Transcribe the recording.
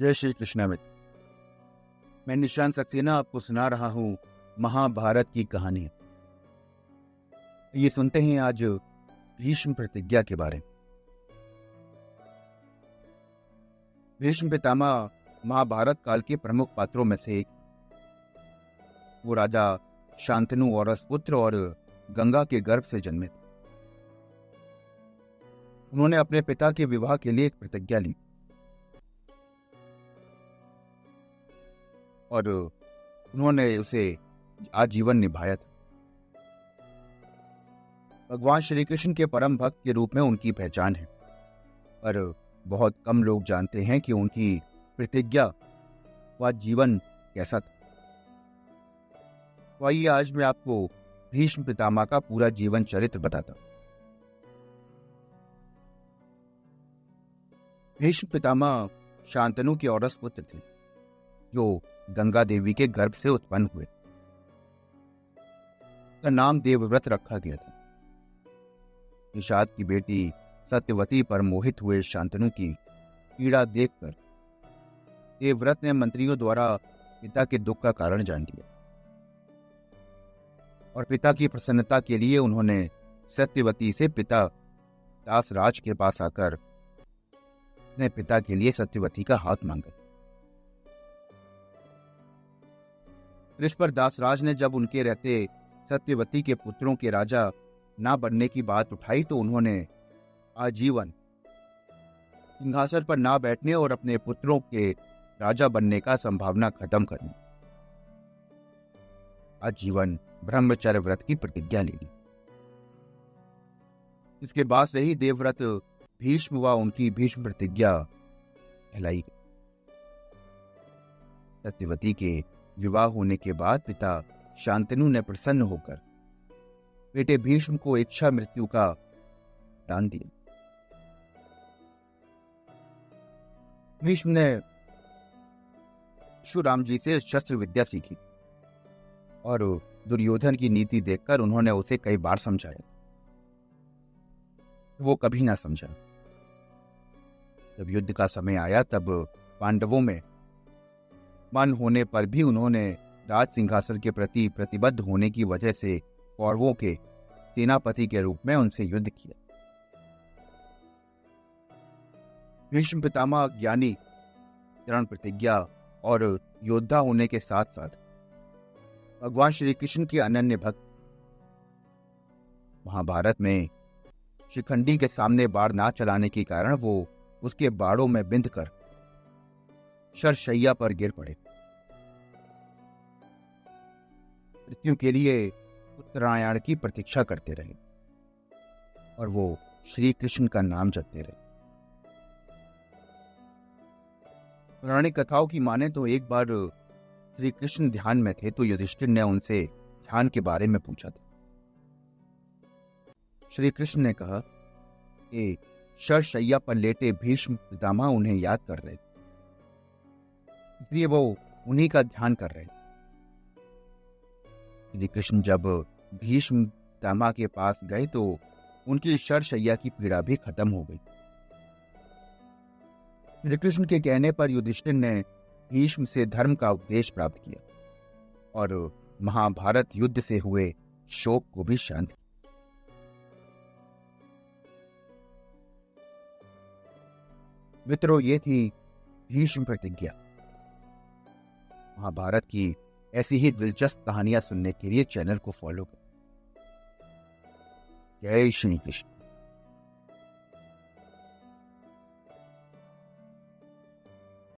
जय श्री कृष्णा मित्र। मैं निशांत सक्सेना आपको सुना रहा हूँ महाभारत की कहानी। ये सुनते हैं आज भीष्म प्रतिज्ञा के बारे। में भीष्म पितामह महाभारत काल के प्रमुख पात्रों में से एक। वो राजा शांतनु और पुत्र और गंगा के गर्भ से जन्मे थे उन्होंने अपने पिता के विवाह के लिए एक प्रतिज्ञा ली। और उन्होंने उसे आजीवन निभाया था। भगवान श्री कृष्ण के परम भक्त के रूप में उनकी पहचान है। पर बहुत कम लोग जानते हैं कि उनकी प्रतिज्ञा व जीवन कैसा था। तो आइए आज मैं आपको भीष्म पितामह का पूरा जीवन चरित्र बताता हूँ। भीष्म पितामह शांतनु के औरस पुत्र थे। जो गंगा देवी के गर्भ से उत्पन्न हुए का नाम देवव्रत रखा गया था। निषाद की बेटी सत्यवती पर मोहित हुए शांतनु की पीड़ा देखकर देवव्रत ने मंत्रियों द्वारा पिता के दुख का कारण जान लिया और पिता की प्रसन्नता के लिए उन्होंने सत्यवती से पिता दासराज के पास आकर अपने पिता के लिए सत्यवती का हाथ मांगा। इस पर दासराज ने जब उनके रहते सत्यवती के पुत्रों के राजा ना बनने की बात उठाई तो उन्होंने आजीवन सिंहासन पर ना बैठने और अपने पुत्रों के राजा बनने का संभावना खत्म करनी आजीवन ब्रह्मचर्य व्रत की प्रतिज्ञा ले ली। इसके बाद से ही देवव्रत भीष्म व उनकी भीष्म प्रतिज्ञा कहलाई सत्यवती के विवाह होने के बाद पिता शांतनु ने प्रसन्न होकर बेटे भीष्म को इच्छा मृत्यु का दान दिया। भीष्म ने राम जी से शस्त्र विद्या सीखी और दुर्योधन की नीति देखकर उन्होंने उसे कई बार समझाया। वो कभी ना समझा। जब युद्ध का समय आया, तब पांडवों में मन होने पर भी उन्होंने राज सिंहासन के प्रति प्रतिबद्ध होने की वजह से कौरवों के सेनापति के रूप में उनसे युद्ध किया। भीष्म पितामह ज्ञानी, चरण प्रतिज्ञा और योद्धा होने के साथ साथ भगवान श्री कृष्ण के अनन्य भक्त महाभारत में शिखंडी के सामने बाढ़ ना चलाने के कारण वो उसके बाड़ों में बिंद कर शरशैया पर गिर पड़े। मृत्यु के लिए उत्तरायण की प्रतीक्षा करते रहे और वो श्री कृष्ण का नाम जपते रहे। पौराणिक कथाओं की माने तो एक बार श्री कृष्ण ध्यान में थे तो युधिष्ठिर ने उनसे ध्यान के बारे में पूछा था। श्री कृष्ण ने कहा कि शरशैया पर लेटे भीष्म पितामह उन्हें याद कर रहे थे। इसलिए वो उन्हीं का ध्यान कर रहे श्री कृष्ण जब भीष्म पितामह के पास गए तो उनकी शरशैया की पीड़ा भी खत्म हो गई। श्री कृष्ण के कहने पर युधिष्ठिर ने भीष्म से धर्म का उपदेश प्राप्त किया और महाभारत युद्ध से हुए शोक को भी शांत मित्रों, ये थी भीष्म प्रतिज्ञा। महाभारत की ऐसी ही दिलचस्प कहानियाँ सुनने के लिए चैनल को फॉलो करें। जय श्री कृष्ण।